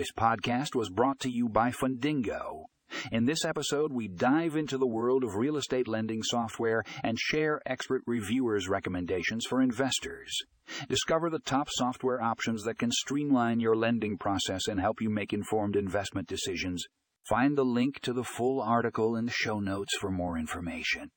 This podcast was brought to you by Fundingo. In this episode, we dive into the world of real estate lending software and share expert reviewers' recommendations for investors. Discover the top software options that can streamline your lending process and help you make informed investment decisions. Find the link to the full article in the show notes for more information.